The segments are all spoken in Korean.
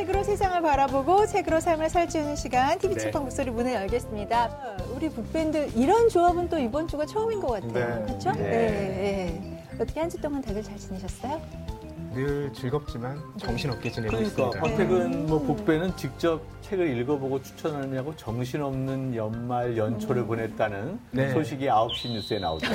책으로 세상을 바라보고 책으로 삶을 살찌우는 시간 TV 네. 책방 목소리 문을 열겠습니다. 우리 북밴드 이런 조합은 또 이번 주가 처음인 것 같아요. 네. 그렇죠? 네. 네. 어떻게 한 주 동안 다들 잘 지내셨어요? 늘 즐겁지만 정신없게 지내고 그러니까 있습니다. 박태근 뭐 북배는 직접 책을 읽어보고 추천하느냐고 정신없는 연말 연초를 보냈다는 네. 소식이 9시 뉴스에 나오죠.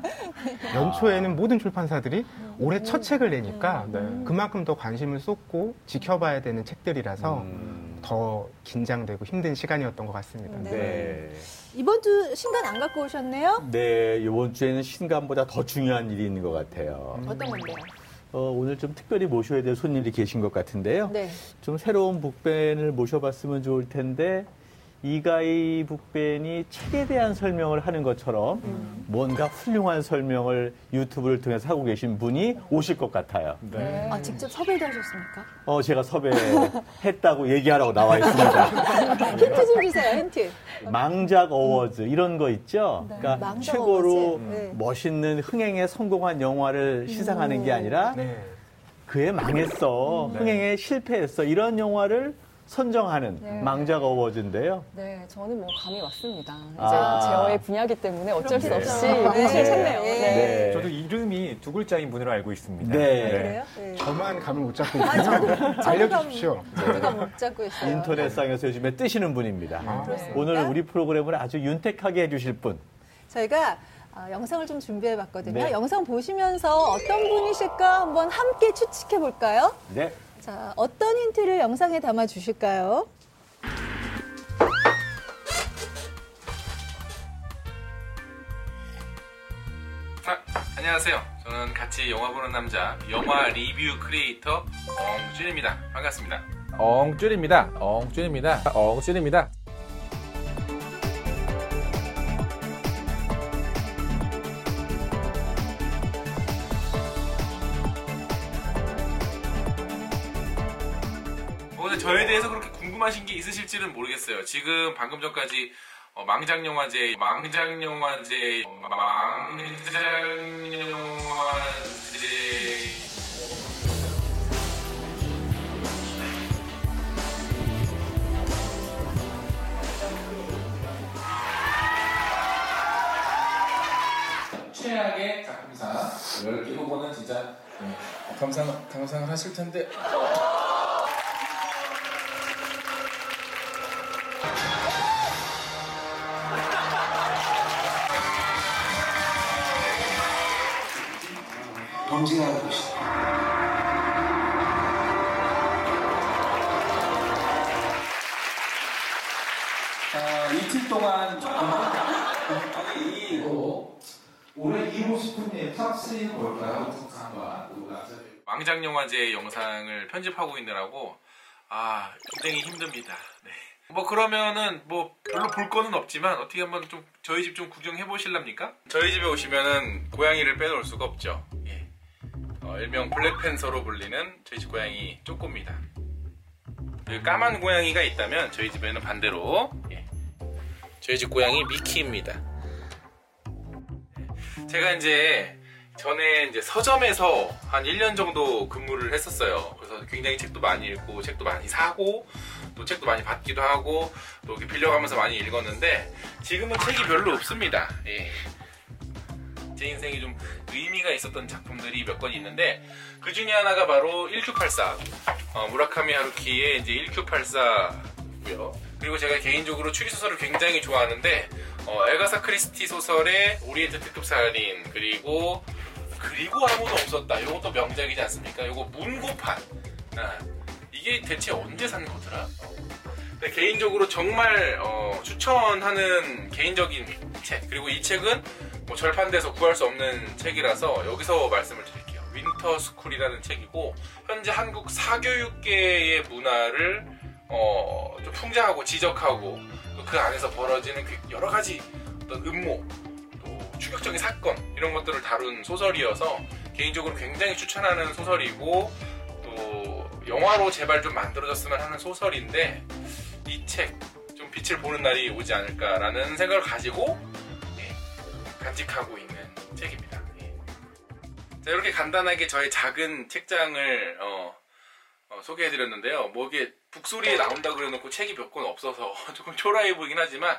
연초에는 모든 출판사들이 올해 첫 책을 내니까 네. 그만큼 더 관심을 쏟고 지켜봐야 되는 책들이라서 음, 더 긴장되고 힘든 시간이었던 것 같습니다. 네. 네. 이번 주 신간 안 갖고 오셨네요? 네, 이번 주에는 신간보다 더 중요한 일이 있는 것 같아요. 어떤 건데요? 어, 오늘 좀 특별히 모셔야 될 손님이 계신 것 같은데요. 네. 좀 새로운 북밴을 모셔봤으면 좋을 텐데 이가희 북밴이 책에 대한 설명을 하는 것처럼 음. 뭔가 훌륭한 설명을 유튜브를 통해서 하고 계신 분이 오실 것 같아요. 아, 직접 섭외도 하셨습니까? 어, 제가 섭외했다고 얘기하라고 나와 있습니다. 힌트 좀 주세요, 힌트. 망작 어워즈 이런 거 있죠? 그러니까 네. 망작 최고로 어워즈. 네. 멋있는 흥행에 성공한 영화를 시상하는 게 아니라 네. 그에 망했어, 흥행에 실패했어 이런 영화를 선정하는 네. 망작 어워즈인데요. 네, 저는 뭐 감이 왔습니다. 이제 아. 제어의 분야이기 때문에 어쩔 수 네. 없이 네. 눈치를 챘네요. 네. 네. 저도 이름이 두 글자인 분으로 알고 있습니다. 네. 그래요? 네. 저만 감을 못 잡고 아, 저도, 있어요. 저도 알려주십시오. 감- 저도가 못 잡고 있어요. 인터넷상에서 요즘에 뜨시는 분입니다. 아? 오늘 우리 프로그램을 아주 윤택하게 해주실 분. 저희가 어, 영상을 좀 준비해 봤거든요. 네. 영상 보시면서 어떤 분이실까 한번 함께 추측해 볼까요? 네. 자, 어떤 힌트를 영상에 담아 주실까요? 자, 안녕하세요. 저는 같이 영화 보는 남자, 영화 리뷰 크리에이터 엉준입니다. 반갑습니다. 엉줄입니다. 엉줄입니다. 엉줄입니다. 어, 근데 저에 대해서 그렇게 궁금하신 게 있으실지는 모르겠어요. 지금 방금 전까지 어, 망작영화제, 망작영화제, 어, 망작영화제. 최악의 작품상. 10개 후보는 진짜 네, 감상, 감상을 하실 텐데 범죄하는 것이다. 아, 이틀 동안 아니 이거 올해 2호 스푼의 탑3는 뭘까요? 북한과 또 남자들 망작영화제 영상을 편집하고 있느라고 아 굉장히 힘듭니다. 네. 뭐 그러면은 뭐 별로 볼 거는 없지만 어떻게 한번 좀 저희 집 좀 구경해 보실랍니까? 저희 집에 오시면은 고양이를 빼놓을 수가 없죠. 예. 어, 일명 블랙팬서로 불리는 저희 집 고양이 쪼꼬입니다. 그 까만 고양이가 있다면 저희 집에는 반대로 예. 저희 집 고양이 미키입니다. 제가 이제 전에 이제 서점에서 한 1년 정도 근무를 했었어요. 그래서 굉장히 책도 많이 읽고 책도 많이 사고 또 책도 많이 받기도 하고 또 이렇게 빌려가면서 많이 읽었는데 지금은 책이 별로 없습니다. 예. 제 인생에 좀 의미가 있었던 작품들이 몇 권 있는데 그 중에 하나가 바로 1984 어, 무라카미 하루키의 이제 1984고요. 그리고 제가 개인적으로 추리 소설을 굉장히 좋아하는데 어, 애거사 크리스티 소설의 오리엔트 특급 살인 그리고 그리고 아무도 없었다. 이것도 명작이지 않습니까? 이거 문고판. 아, 이게 대체 언제 산 거더라? 근데 개인적으로 정말 어, 추천하는 개인적인 책 그리고 이 책은 뭐 절판돼서 구할 수 없는 책이라서 여기서 말씀을 드릴게요. Winter School이라는 책이고 현재 한국 사교육계의 문화를 어, 좀 풍자하고 지적하고 또그 안에서 벌어지는 그 여러 가지 어떤 음모 또 충격적인 사건 이런 것들을 다룬 소설이어서 개인적으로 굉장히 추천하는 소설이고 또 영화로 제발 좀 만들어졌으면 하는 소설인데 이 책 좀 빛을 보는 날이 오지 않을까라는 생각을 가지고 예, 간직하고 있는 책입니다. 예. 자, 이렇게 간단하게 저의 작은 책장을 어, 어, 소개해드렸는데요. 뭐 이게 북소리에 나온다 그래놓고 책이 몇 권 없어서 조금 초라해 보이긴 하지만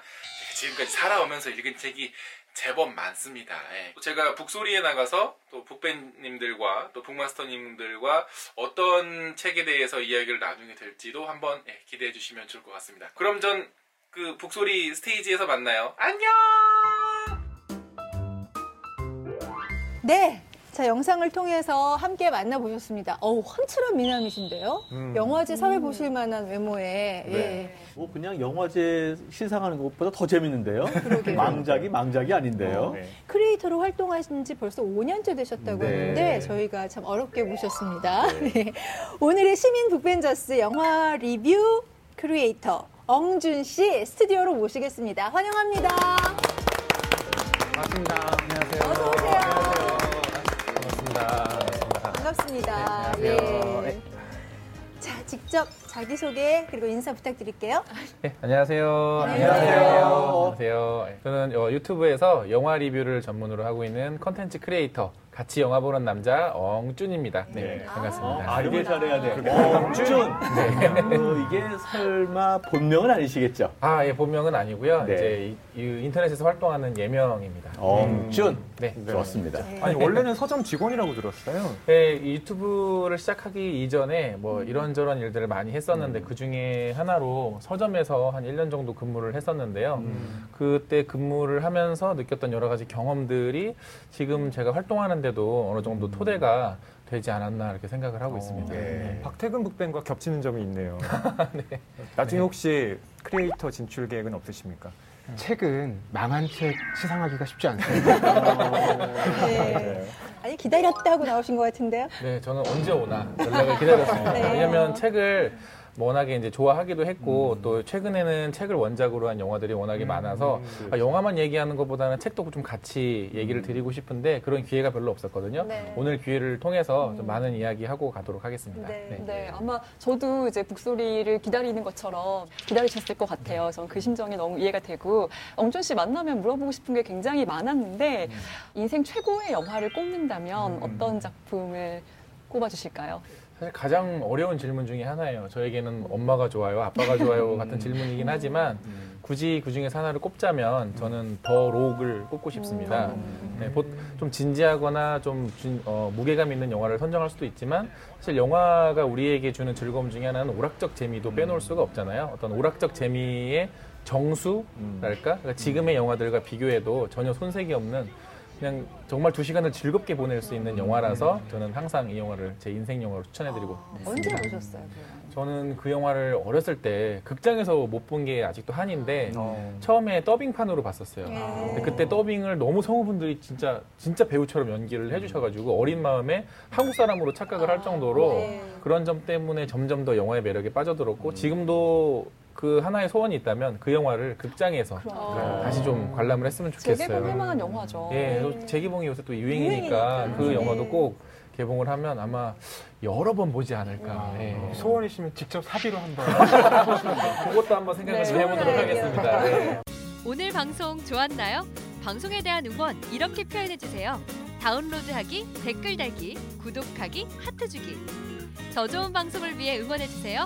지금까지 살아오면서 읽은 책이 제법 많습니다. 예. 제가 북소리에 나가서 또 북밴님들과 또 북마스터님들과 어떤 책에 대해서 이야기를 나누게 될지도 한번 예, 기대해 주시면 좋을 것 같습니다. 그럼 전 그 북소리 스테이지에서 만나요. 안녕! 네. 자, 영상을 통해서 함께 만나보셨습니다. 어우, 훤칠한 미남이신데요? 음. 영화제 사회 보실 만한 외모에. 예. 뭐 그냥 영화제 시상하는 것보다 더 재밌는데요. 그러게요. 망작이 망작이 아닌데요. 네. 크리에이터로 활동하신 지 벌써 5년째 되셨다고 네. 하는데 저희가 참 어렵게 모셨습니다. 네. 오늘의 시민 북벤져스 영화 리뷰 크리에이터 엉준 씨 스튜디오로 모시겠습니다. 환영합니다. 반갑습니다. 안녕하세요. 어서 오세요. 반갑습니다. 반갑습니다. 네, 안녕하세요. 예. 자, 직접 자기소개 그리고 인사 부탁드릴게요. 네, 안녕하세요. 안녕하세요. 안녕하세요. 네, 저는 어, 유튜브에서 영화 리뷰를 전문으로 하고 있는 컨텐츠 크리에이터 같이 영화 보는 남자 엉준입니다. 네, 네. 반갑습니다. 아, 이게 잘해야 돼. 엉준. 어, 이게 설마 본명은 아니시겠죠? 아, 예, 본명은 아니고요. 네. 이제 이, 이 인터넷에서 활동하는 예명입니다. 엉준. 네. 좋습니다. 아니 원래는 서점 직원이라고 들었어요. 네, 이 유튜브를 시작하기 이전에 뭐 이런저런 일들을 많이 했었는데 그 중에 하나로 서점에서 한 1년 정도 근무를 했었는데요. 그때 근무를 하면서 느꼈던 여러 가지 경험들이 지금 제가 활동하는 데도 어느 정도 토대가 되지 않았나 이렇게 생각을 하고 있습니다. 네. 박태근 북밴과 겹치는 점이 있네요. 나중에 혹시 크리에이터 진출 계획은 없으십니까? 책은 망한 책 시상하기가 쉽지 않습니다. 네. 아니 기다렸다 하고 나오신 것 같은데요. 네, 저는 언제 오나 연락을 기다렸습니다. 네. 왜냐면 책을 워낙에 이제 좋아하기도 했고 또 최근에는 책을 원작으로 한 영화들이 워낙에 많아서 아, 영화만 얘기하는 것보다는 책도 좀 같이 얘기를 드리고 싶은데 그런 기회가 별로 없었거든요. 네. 오늘 기회를 통해서 좀 많은 이야기 하고 가도록 하겠습니다. 네. 네, 아마 저도 이제 북소리를 기다리는 것처럼 기다리셨을 것 같아요. 전 그 심정이 너무 이해가 되고 엉준 씨 만나면 물어보고 싶은 게 굉장히 많았는데 인생 최고의 영화를 꼽는다면 어떤 작품을 꼽아주실까요? 사실 가장 어려운 질문 중에 하나예요. 저에게는 엄마가 좋아요, 아빠가 좋아요 같은 질문이긴 하지만 굳이 그 중에서 하나를 꼽자면 저는 더 록을 꼽고 싶습니다. 네, 보- 좀 진지하거나 좀 진- 어, 무게감 있는 영화를 선정할 수도 있지만 사실 영화가 우리에게 주는 즐거움 중에 하나는 오락적 재미도 빼놓을 수가 없잖아요. 어떤 오락적 재미의 정수랄까? 그러니까 지금의 영화들과 비교해도 전혀 손색이 없는 그냥 정말 두 시간을 즐겁게 보낼 수 있는 영화라서 저는 항상 이 영화를 제 인생 영화로 추천해드리고 언제 보셨어요? 저는 그 영화를 어렸을 때 극장에서 못 본 게 아직도 한인데 어. 처음에 더빙판으로 봤었어요. 네. 근데 그때 더빙을 너무 성우분들이 진짜 진짜 배우처럼 연기를 해주셔가지고 어린 마음에 한국 사람으로 착각을 할 정도로 네. 그런 점 때문에 점점 더 영화의 매력에 빠져들었고 지금도 그 하나의 소원이 있다면 그 영화를 극장에서 그럼. 다시 좀 관람을 했으면 좋겠어요. 재개봉할 만한 영화죠. 예, 또 재개봉이 요새 또 유행이니까 유행이니까. 그 네. 영화도 꼭 개봉을 하면 아마 여러 번 보지 않을까. 음. 예. 소원이시면 직접 사비로 한번. 그것도 한번 생각을 네. 좀 해보도록 하겠습니다. 네. 오늘 방송 좋았나요? 방송에 대한 응원 이렇게 표현해 주세요. 다운로드하기, 댓글 달기, 구독하기, 하트 주기. 더 좋은 방송을 위해 응원해 주세요.